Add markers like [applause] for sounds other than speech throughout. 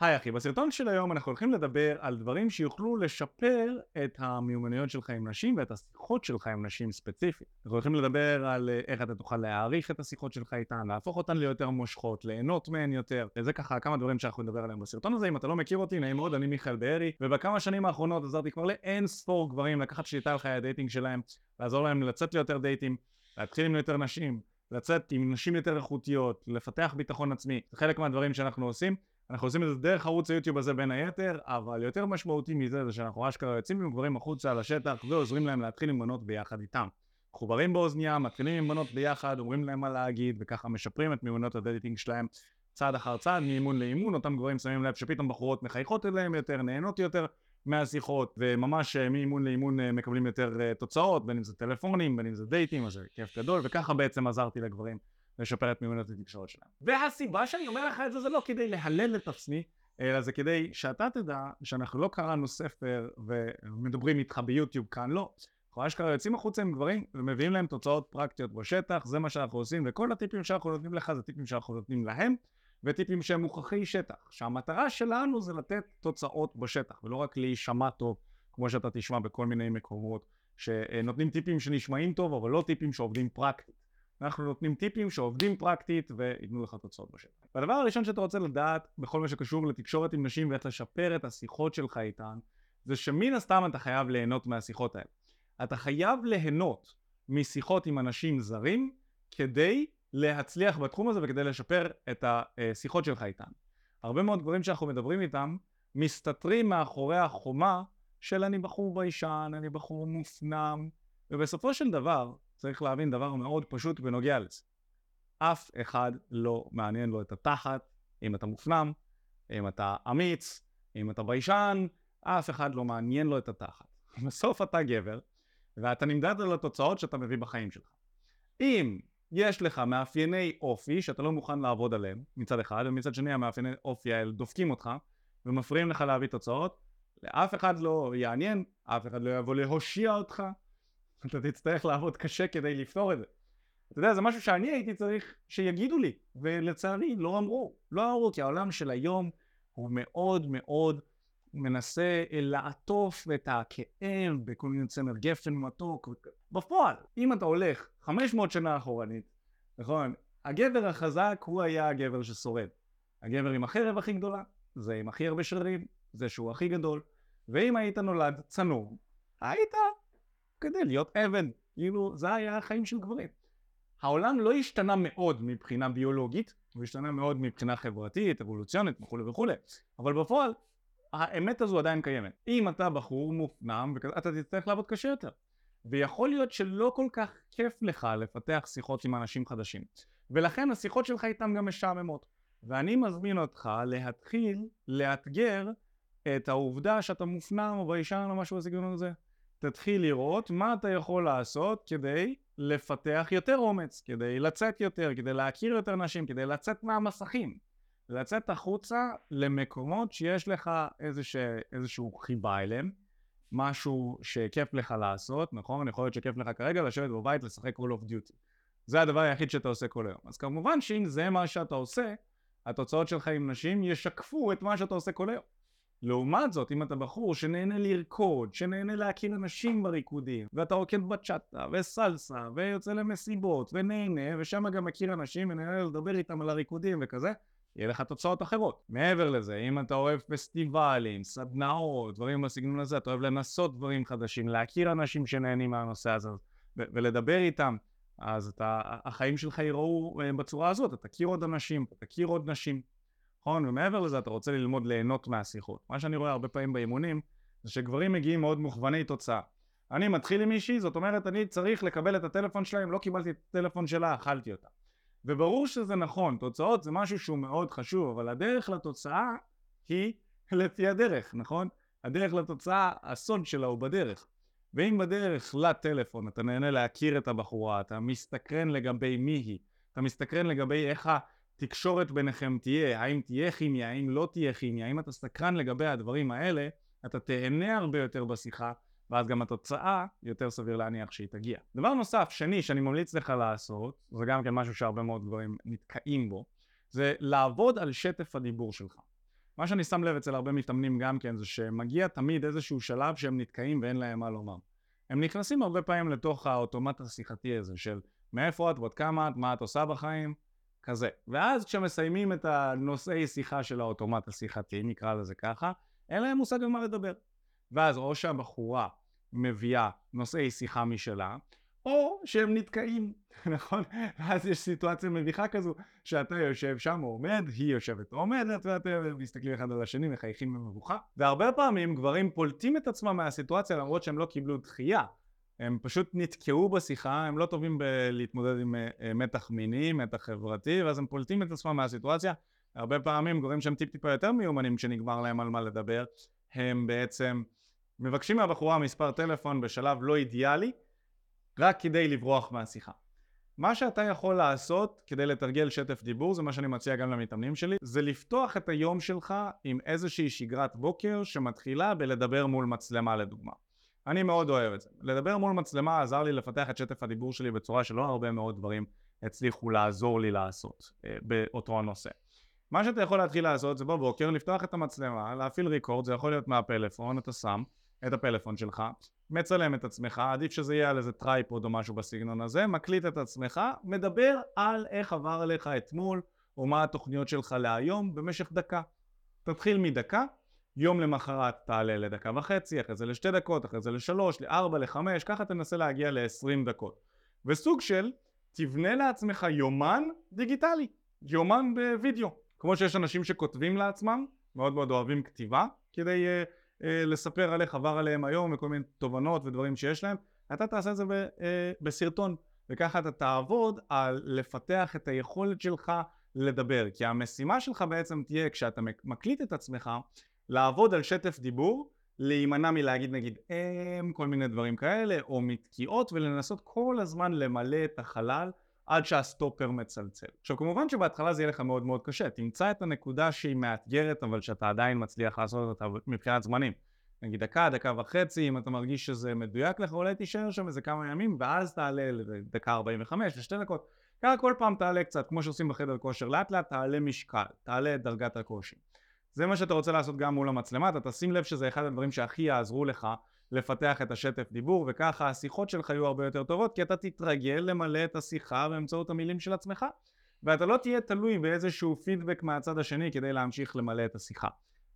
היי אחי, בסרטון של היום אנחנו הולכים לדבר על דברים שיוכלו לשפר את המיומנויות שלך עם נשים ואת השיחות שלך עם נשים ספציפית. אנחנו הולכים לדבר על אה, איך אתה תוכל להאריך את השיחות שלך איתן, להפוך אותן ליותר מושכות, ליהנות מהן יותר, וזה ככה כמה דברים שאנחנו נדבר עליהם בסרטון הזה. אם אתה לא מכיר אותי, נעים מאוד, אני מיכאל בארי, ובכמה שנים האחרונות עזרתי כבר לאין ספור גברים לקחת שליטה על חיי הדייטינג שלהם, לעזור להם לצאת ליותר דייטים, להתחיל עם יותר נשים, לצאת עם נשים יותר איכותיות, לפתח ביטחון עצמי, זה חלק מהדברים שאנחנו עושים. אנחנו עושים את זה דרך ערוץ היוטיוב הזה בין היתר, אבל יותר משמעותי מזה זה שאנחנו אשכרה יוצאים עם גברים החוצה לשטח ועוזרים להם להתחיל עם בנות ביחד איתם. מחוברים באוזניה, מתחילים עם בנות ביחד, אומרים להם מה להגיד, וככה משפרים את מיומנות הדייטינג שלהם צעד אחר צעד, מאימון לאימון, אותם גברים שמים לב שפתאום בחורות מחייכות אליהם יותר, נהנות יותר מהשיחות, וממש אה, מאימון לאימון אה, מקבלים יותר אה, תוצאות, בין אם זה טלפונים, בין אם זה דייטים, אז זה כיף גדול, וככה בעצם עזרתי לגברים לשפר את מיומנות התקשורת שלהם. והסיבה שאני אומר לך את זה זה לא כדי להלל את עצמי, אלא זה כדי שאתה תדע שאנחנו לא קראנו ספר ומדברים איתך ביוטיוב כאן, לא. אנחנו אשכרה יוצאים החוצה עם גברים ומביאים להם תוצאות פרקטיות בשטח, זה מה שאנחנו עושים, וכל הטיפים שאנחנו נותנים לך זה טיפים שאנחנו נותנים להם, וטיפים שהם מוכרחי שטח. שהמטרה שלנו זה לתת תוצאות בשטח, ולא רק להישמע טוב, כמו שאתה תשמע בכל מיני מקומות, שנותנים טיפים שנשמעים טוב, אבל לא טיפים שעובדים פרקטית. אנחנו נותנים טיפים שעובדים פרקטית וייתנו לך תוצאות בשטח. והדבר הראשון שאתה רוצה לדעת בכל מה שקשור לתקשורת עם נשים ואיך לשפר את השיחות שלך איתן, זה שמן הסתם אתה חייב ליהנות מהשיחות האלה. אתה חייב ליהנות משיחות עם אנשים זרים כדי להצליח בתחום הזה וכדי לשפר את השיחות שלך איתן. הרבה מאוד דברים שאנחנו מדברים איתם מסתתרים מאחורי החומה של אני בחור ביישן, אני בחור מופנם, ובסופו של דבר צריך להבין דבר מאוד פשוט בנוגע לזה. אף אחד לא מעניין לו את התחת, אם אתה מופנם, אם אתה אמיץ, אם אתה ביישן, אף אחד לא מעניין לו את התחת. [laughs] בסוף אתה גבר, ואתה נמדד על התוצאות שאתה מביא בחיים שלך. אם יש לך מאפייני אופי שאתה לא מוכן לעבוד עליהם מצד אחד, ומצד שני המאפייני אופי האלה דופקים אותך ומפריעים לך להביא תוצאות, לאף אחד לא יעניין, אף אחד לא יבוא להושיע אותך, אתה תצטרך לעבוד קשה כדי לפתור את זה. אתה יודע, זה משהו שאני הייתי צריך שיגידו לי, ולצערי לא אמרו. לא אמרו, כי העולם של היום הוא מאוד מאוד מנסה לעטוף את הכאב בכל מיני צמר גפן מתוק. בפועל, אם אתה הולך 500 שנה אחורנית, נכון? הגבר החזק הוא היה הגבר ששורד. הגבר עם החרב הכי גדולה, זה עם הכי הרבה שרירים, זה שהוא הכי גדול. ואם היית נולד צנום, היית כדי להיות אבן. כאילו, זה היה החיים של גברים. העולם לא השתנה מאוד מבחינה ביולוגית, הוא השתנה מאוד מבחינה חברתית, אבולוציונית וכולי וכולי, אבל בפועל, האמת הזו עדיין קיימת. אם אתה בחור מופנם, אתה תצטרך לעבוד קשה יותר. ויכול להיות שלא כל כך כיף לך לפתח שיחות עם אנשים חדשים. ולכן השיחות שלך איתם גם משעממות. ואני מזמין אותך להתחיל לאתגר את העובדה שאתה מופנם או ביישן או משהו בסגנון הזה. תתחיל לראות מה אתה יכול לעשות כדי לפתח יותר אומץ, כדי לצאת יותר, כדי להכיר יותר נשים, כדי לצאת מהמסכים. לצאת החוצה למקומות שיש לך איזוש, איזשהו חיבה אליהם, משהו שכיף לך לעשות, נכון? יכול להיות שכיף לך כרגע לשבת בבית לשחק Call of Duty. זה הדבר היחיד שאתה עושה כל היום. אז כמובן שאם זה מה שאתה עושה, התוצאות שלך עם נשים ישקפו את מה שאתה עושה כל היום. לעומת זאת, אם אתה בחור שנהנה לרקוד, שנהנה להכיר אנשים בריקודים, ואתה רוקד בצ'אטה, וסלסה, ויוצא למסיבות, ונהנה, ושם גם מכיר אנשים, ונהנה לדבר איתם על הריקודים וכזה, יהיה לך תוצאות אחרות. מעבר לזה, אם אתה אוהב פסטיבלים, סדנאות, דברים בסגנון הזה, אתה אוהב לנסות דברים חדשים, להכיר אנשים שנהנים מהנושא הזה, ולדבר איתם, אז אתה, החיים שלך ייראו אה, בצורה הזאת, אתה תכיר עוד אנשים, אתה תכיר עוד נשים. נכון? ומעבר לזה אתה רוצה ללמוד ליהנות מהשיחות. מה שאני רואה הרבה פעמים באימונים זה שגברים מגיעים מאוד מוכווני תוצאה. אני מתחיל עם מישהי, זאת אומרת אני צריך לקבל את הטלפון שלהם, לא קיבלתי את הטלפון שלה, אכלתי אותה. וברור שזה נכון, תוצאות זה משהו שהוא מאוד חשוב, אבל הדרך לתוצאה היא [laughs] לפי הדרך, נכון? הדרך לתוצאה, הסוד שלה הוא בדרך. ואם בדרך לטלפון אתה נהנה להכיר את הבחורה, אתה מסתקרן לגבי מי היא, אתה מסתקרן לגבי איך התקשורת ביניכם תהיה, האם תהיה כימיה, האם לא תהיה כימיה, האם אתה סקרן לגבי הדברים האלה, אתה תהנה הרבה יותר בשיחה, ואז גם התוצאה יותר סביר להניח שהיא תגיע. דבר נוסף, שני, שאני ממליץ לך לעשות, זה גם כן משהו שהרבה מאוד גברים נתקעים בו, זה לעבוד על שטף הדיבור שלך. מה שאני שם לב אצל הרבה מתאמנים גם כן זה שמגיע תמיד איזשהו שלב שהם נתקעים ואין להם מה לומר. הם נכנסים הרבה פעמים לתוך האוטומט השיחתי הזה של מאיפה את, ועוד כמה את, מה את עושה בחיים, כזה. ואז כשמסיימים את הנושאי שיחה של האוטומט השיחתי, נקרא לזה ככה, אין להם מושג על מה לדבר. ואז או שהבחורה מביאה נושאי שיחה משלה, או שהם נתקעים, [laughs] נכון? ואז יש סיטואציה מביכה כזו, שאתה יושב שם או עומד, היא יושבת או עומדת, ואתם מסתכלים אחד על השני, מחייכים במבוכה. והרבה פעמים גברים פולטים את עצמם מהסיטואציה למרות שהם לא קיבלו דחייה. הם פשוט נתקעו בשיחה, הם לא טובים בלהתמודד עם uh, מתח מיני, מתח חברתי, ואז הם פולטים את עצמם מהסיטואציה. הרבה פעמים גורמים שהם טיפ טיפה יותר מיומנים כשנגמר להם על מה לדבר, הם בעצם מבקשים מהבחורה מספר טלפון בשלב לא אידיאלי, רק כדי לברוח מהשיחה. מה שאתה יכול לעשות כדי לתרגל שטף דיבור, זה מה שאני מציע גם למתאמנים שלי, זה לפתוח את היום שלך עם איזושהי שגרת בוקר שמתחילה בלדבר מול מצלמה לדוגמה. אני מאוד אוהב את זה. לדבר מול מצלמה עזר לי לפתח את שטף הדיבור שלי בצורה שלא הרבה מאוד דברים הצליחו לעזור לי לעשות אה, באותו הנושא. מה שאתה יכול להתחיל לעשות זה בבוקר לפתוח את המצלמה, להפעיל record, זה יכול להיות מהפלאפון, אתה שם את הפלאפון שלך, מצלם את עצמך, עדיף שזה יהיה על איזה tripod או משהו בסגנון הזה, מקליט את עצמך, מדבר על איך עבר עליך אתמול, או מה התוכניות שלך להיום במשך דקה. תתחיל מדקה, יום למחרת תעלה לדקה וחצי, אחרי זה לשתי דקות, אחרי זה לשלוש, לארבע, לחמש, ככה תנסה להגיע לעשרים דקות. וסוג של תבנה לעצמך יומן דיגיטלי, יומן בווידאו. כמו שיש אנשים שכותבים לעצמם, מאוד מאוד אוהבים כתיבה, כדי uh, uh, לספר על איך עבר עליהם היום וכל מיני תובנות ודברים שיש להם, אתה תעשה את זה ב, uh, בסרטון, וככה אתה תעבוד על לפתח את היכולת שלך לדבר, כי המשימה שלך בעצם תהיה כשאתה מקליט את עצמך לעבוד על שטף דיבור, להימנע מלהגיד נגיד הם, כל מיני דברים כאלה, או מתקיעות, ולנסות כל הזמן למלא את החלל עד שהסטופר מצלצל. עכשיו כמובן שבהתחלה זה יהיה לך מאוד מאוד קשה, תמצא את הנקודה שהיא מאתגרת אבל שאתה עדיין מצליח לעשות אותה מבחינת זמנים. נגיד דקה, דקה וחצי, אם אתה מרגיש שזה מדויק לך, אולי תישאר שם איזה כמה ימים ואז תעלה לדקה 45 לשתי דקות. ככה כל פעם תעלה קצת, כמו שעושים בחדר כושר, לאט לאט תעלה משקל, תעלה את דרגת הקושי. זה מה שאתה רוצה לעשות גם מול המצלמה, אתה תשים לב שזה אחד הדברים שהכי יעזרו לך לפתח את השטף דיבור וככה השיחות שלך יהיו הרבה יותר טובות כי אתה תתרגל למלא את השיחה באמצעות המילים של עצמך ואתה לא תהיה תלוי באיזשהו פידבק מהצד השני כדי להמשיך למלא את השיחה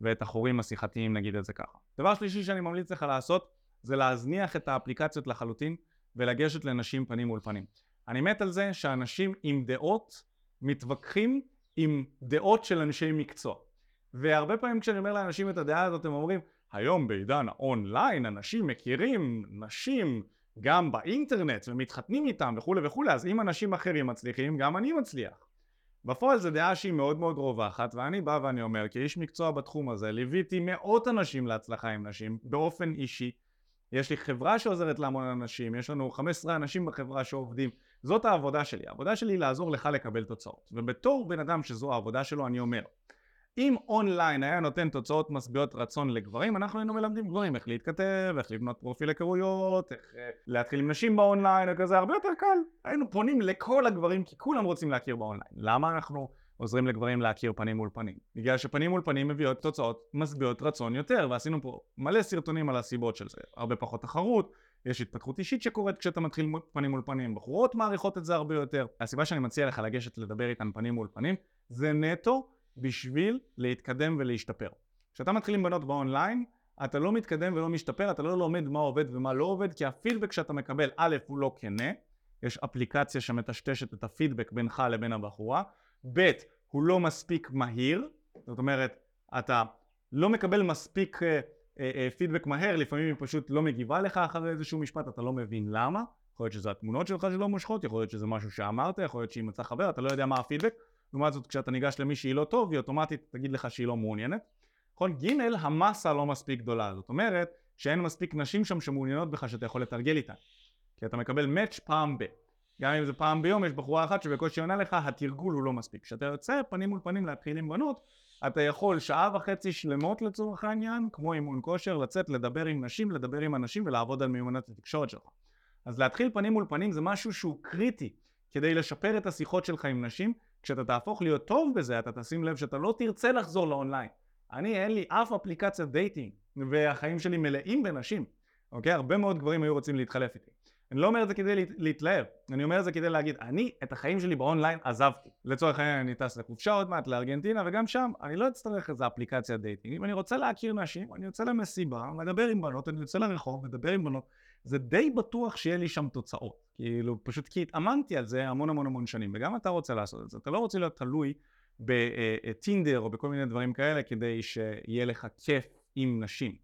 ואת החורים השיחתיים נגיד את זה ככה. דבר שלישי שאני ממליץ לך לעשות זה להזניח את האפליקציות לחלוטין ולגשת לנשים פנים מול פנים. אני מת על זה שאנשים עם דעות מתווכחים עם דעות של אנשי מקצוע והרבה פעמים כשאני אומר לאנשים את הדעה הזאת הם אומרים היום בעידן האונליין אנשים מכירים נשים גם באינטרנט ומתחתנים איתם וכולי וכולי אז אם אנשים אחרים מצליחים גם אני מצליח. בפועל זו דעה שהיא מאוד מאוד רווחת ואני בא ואני אומר כאיש מקצוע בתחום הזה ליוויתי מאות אנשים להצלחה עם נשים באופן אישי. יש לי חברה שעוזרת להמון אנשים, יש לנו 15 אנשים בחברה שעובדים, זאת העבודה שלי, העבודה שלי היא לעזור לך לקבל תוצאות, ובתור בן אדם שזו העבודה שלו אני אומר, אם אונליין היה נותן תוצאות משביעות רצון לגברים, אנחנו היינו מלמדים גברים איך להתכתב, איך לבנות פרופיל היכרויות, איך אה, להתחיל עם נשים באונליין וכזה, הרבה יותר קל. היינו פונים לכל הגברים כי כולם רוצים להכיר באונליין. למה אנחנו עוזרים לגברים להכיר פנים מול פנים? בגלל שפנים מול פנים מביאות תוצאות משביעות רצון יותר, ועשינו פה מלא סרטונים על הסיבות של זה. הרבה פחות תחרות, יש התפתחות אישית שקורית כשאתה מתחיל פנים מול פנים, בחורות מעריכות את זה הרבה יותר. הסיבה שאני מציע לך לגשת לדבר איתן פנים מול פנים זה נטו בשביל להתקדם ולהשתפר. כשאתה מתחיל עם בנות באונליין, אתה לא מתקדם ולא משתפר, אתה לא לומד מה עובד ומה לא עובד, כי הפידבק שאתה מקבל, א', הוא לא כנה, יש אפליקציה שמטשטשת את הפידבק בינך לבין הבחורה, ב', הוא לא מספיק מהיר, זאת אומרת, אתה לא מקבל מספיק אה, אה, אה, פידבק מהר, לפעמים היא פשוט לא מגיבה לך אחרי איזשהו משפט, אתה לא מבין למה, יכול להיות שזה התמונות שלך שלא מושכות, יכול להיות שזה משהו שאמרת, יכול להיות שהיא מצאה חבר, אתה לא יודע מה הפידבק, לעומת זאת כשאתה ניגש למי שהיא לא טוב היא אוטומטית תגיד לך שהיא לא מעוניינת. נכון? ג' המסה לא מספיק גדולה זאת אומרת שאין מספיק נשים שם שמעוניינות בך שאתה יכול לתרגל איתן כי אתה מקבל מאץ' פעם ב. גם אם זה פעם ביום יש בחורה אחת שבקושי עונה לך התרגול הוא לא מספיק. כשאתה יוצא פנים מול פנים להתחיל עם בנות אתה יכול שעה וחצי שלמות לצורך העניין כמו אימון כושר לצאת לדבר עם נשים לדבר עם אנשים ולעבוד על מיומנות התקשורת שלך. אז להתחיל פנים מול פנים זה משהו שהוא קריטי כדי לשפר את השיחות שלך עם נשים כשאתה תהפוך להיות טוב בזה, אתה תשים לב שאתה לא תרצה לחזור לאונליין. אני אין לי אף אפליקציית דייטינג, והחיים שלי מלאים בנשים, אוקיי? הרבה מאוד גברים היו רוצים להתחלף איתי. אני לא אומר את זה כדי להתלהב, אני אומר את זה כדי להגיד, אני את החיים שלי באונליין עזבתי. לצורך העניין אני טס לחופשה עוד מעט לארגנטינה, וגם שם אני לא אצטרך איזה אפליקציית דייטינג. אם אני רוצה להכיר נשים, אני יוצא למסיבה, מדבר עם בנות, אני יוצא לרחוב, מדבר עם בנות, זה די בטוח שיהיה לי שם תוצאות. כאילו, פשוט כי התאמנתי על זה המון המון המון שנים, וגם אתה רוצה לעשות את זה. אתה לא רוצה להיות תלוי בטינדר או בכל מיני דברים כאלה כדי שיהיה לך כיף עם נשים.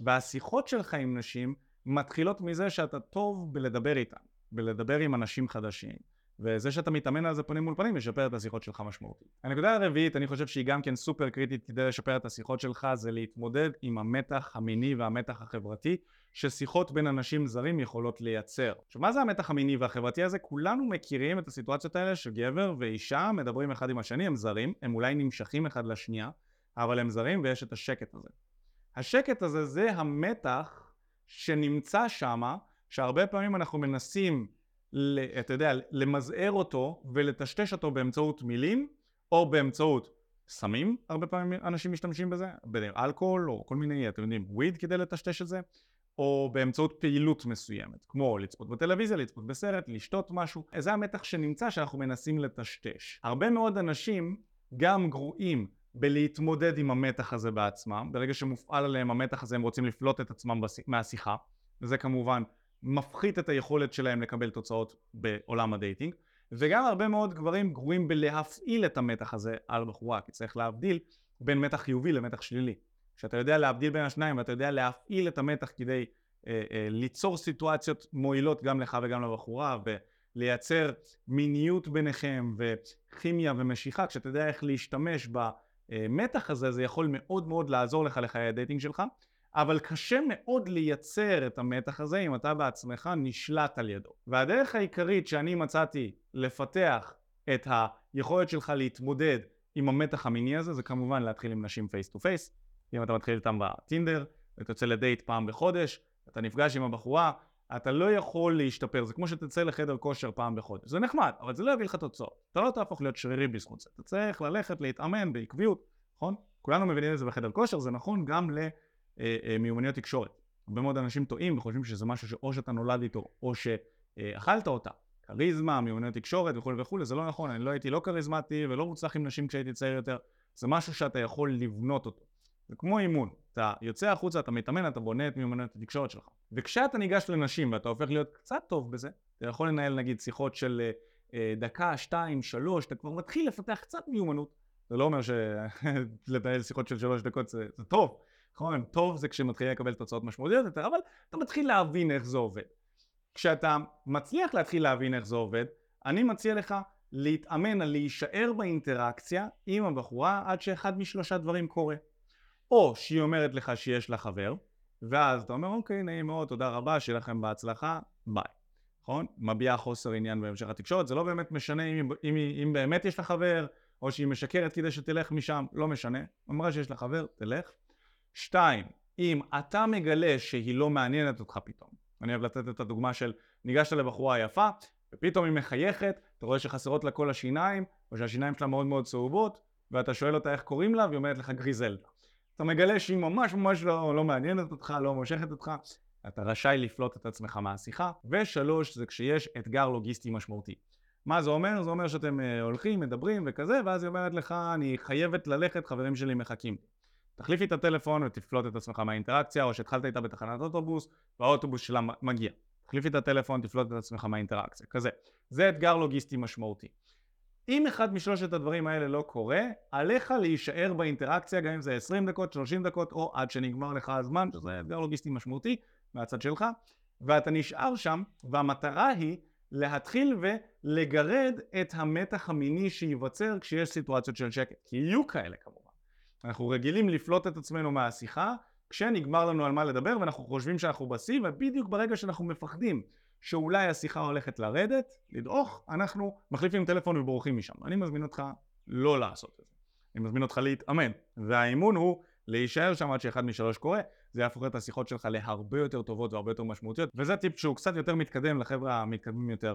והשיחות שלך עם נשים מתחילות מזה שאתה טוב בלדבר איתן, בלדבר עם אנשים חדשים. וזה שאתה מתאמן על זה פנים מול פנים ישפר את השיחות שלך משמעותית. הנקודה הרביעית, אני חושב שהיא גם כן סופר קריטית כדי לשפר את השיחות שלך, זה להתמודד עם המתח המיני והמתח החברתי ששיחות בין אנשים זרים יכולות לייצר. עכשיו מה זה המתח המיני והחברתי הזה? כולנו מכירים את הסיטואציות האלה שגבר ואישה מדברים אחד עם השני, הם זרים, הם אולי נמשכים אחד לשנייה, אבל הם זרים ויש את השקט הזה. השקט הזה זה המתח שנמצא שמה, שהרבה פעמים אנחנו מנסים אתה יודע, למזער אותו ולטשטש אותו באמצעות מילים או באמצעות סמים, הרבה פעמים אנשים משתמשים בזה, אלכוהול או כל מיני, אתם יודעים, weed כדי לטשטש את זה, או באמצעות פעילות מסוימת, כמו לצפות בטלוויזיה, לצפות בסרט, לשתות משהו, זה המתח שנמצא שאנחנו מנסים לטשטש. הרבה מאוד אנשים גם גרועים בלהתמודד עם המתח הזה בעצמם, ברגע שמופעל עליהם המתח הזה הם רוצים לפלוט את עצמם מהשיחה, וזה כמובן מפחית את היכולת שלהם לקבל תוצאות בעולם הדייטינג וגם הרבה מאוד גברים גרועים בלהפעיל את המתח הזה על בחורה כי צריך להבדיל בין מתח חיובי למתח שלילי. כשאתה יודע להבדיל בין השניים ואתה יודע להפעיל את המתח כדי אה, אה, ליצור סיטואציות מועילות גם לך וגם לבחורה ולייצר מיניות ביניכם וכימיה ומשיכה כשאתה יודע איך להשתמש במתח הזה זה יכול מאוד מאוד לעזור לך לחיי הדייטינג שלך אבל קשה מאוד לייצר את המתח הזה אם אתה בעצמך נשלט על ידו. והדרך העיקרית שאני מצאתי לפתח את היכולת שלך להתמודד עם המתח המיני הזה זה כמובן להתחיל עם נשים face to face. אם אתה מתחיל איתם בטינדר, אתה יוצא לדייט פעם בחודש, אתה נפגש עם הבחורה, אתה לא יכול להשתפר, זה כמו שתצא לחדר כושר פעם בחודש, זה נחמד, אבל זה לא יביא לך תוצאות, אתה לא תהפוך להיות שרירי בזכות זה, אתה צריך ללכת להתאמן בעקביות, נכון? כולנו מבינים את זה בחדר כושר, זה נכון גם ל... אה, אה, מיומנויות תקשורת. הרבה מאוד אנשים טועים וחושבים שזה משהו שאו שאתה נולד איתו או שאכלת אותה. כריזמה, מיומנויות תקשורת וכולי וכולי, זה לא נכון, אני לא הייתי לא כריזמטי ולא מוצלח עם נשים כשהייתי צעיר יותר, זה משהו שאתה יכול לבנות אותו. זה כמו אימון, אתה יוצא החוצה, אתה מתאמן, אתה בונה את מיומנויות התקשורת שלך. וכשאתה ניגש לנשים ואתה הופך להיות קצת טוב בזה, אתה יכול לנהל נגיד שיחות של אה, דקה, שתיים, שלוש, אתה כבר מתחיל לפתח קצת מיומנות. זה לא אומר שלנהל [laughs] שיחות של שלוש דקות זה, זה טוב, נכון? טוב זה כשמתחילים לקבל תוצאות משמעותיות יותר, אבל אתה מתחיל להבין איך זה עובד. כשאתה מצליח להתחיל להבין איך זה עובד, אני מציע לך להתאמן על להישאר באינטראקציה עם הבחורה עד שאחד משלושה דברים קורה. או שהיא אומרת לך שיש לה חבר, ואז אתה אומר אוקיי נעים מאוד, תודה רבה, שיהיה לכם בהצלחה, ביי. נכון? מביע חוסר עניין בהמשך התקשורת, זה לא באמת משנה אם, אם, אם באמת יש לה חבר, או שהיא משקרת כדי שתלך משם, לא משנה. אמרה שיש לה חבר, תלך. שתיים, אם אתה מגלה שהיא לא מעניינת אותך פתאום, אני אוהב לתת את הדוגמה של ניגשת לבחורה יפה ופתאום היא מחייכת, אתה רואה שחסרות לה כל השיניים או שהשיניים שלה מאוד מאוד צהובות ואתה שואל אותה איך קוראים לה והיא אומרת לך גריזלדה. אתה מגלה שהיא ממש ממש לא, לא מעניינת אותך, לא מושכת אותך, אתה רשאי לפלוט את עצמך מהשיחה. ושלוש, זה כשיש אתגר לוגיסטי משמעותי. מה זה אומר? זה אומר שאתם אה, הולכים, מדברים וכזה, ואז היא אומרת לך, אני חייבת ללכת, חברים שלי מחכים. תחליפי את הטלפון ותפלוט את עצמך מהאינטראקציה, או שהתחלת איתה בתחנת אוטובוס, והאוטובוס שלה מגיע. תחליפי את הטלפון, תפלוט את עצמך מהאינטראקציה, כזה. זה אתגר לוגיסטי משמעותי. אם אחד משלושת הדברים האלה לא קורה, עליך להישאר באינטראקציה גם אם זה 20 דקות, 30 דקות, או עד שנגמר לך הזמן, שזה אתגר לוגיסטי משמעותי מהצד שלך, ואתה נשאר שם, והמטרה היא להתחיל ולגרד את המתח המיני שייווצר כשיש סיטואציות של שקט, כי יהיו כאלה כמובן. אנחנו רגילים לפלוט את עצמנו מהשיחה כשנגמר לנו על מה לדבר ואנחנו חושבים שאנחנו בשיא ובדיוק ברגע שאנחנו מפחדים שאולי השיחה הולכת לרדת, לדעוך, אנחנו מחליפים טלפון ובורחים משם. אני מזמין אותך לא לעשות את זה. אני מזמין אותך להתאמן. והאימון הוא להישאר שם עד שאחד משלוש קורה. זה יהפוך את השיחות שלך להרבה יותר טובות והרבה יותר משמעותיות, וזה טיפ שהוא קצת יותר מתקדם לחבר'ה המתקדמים יותר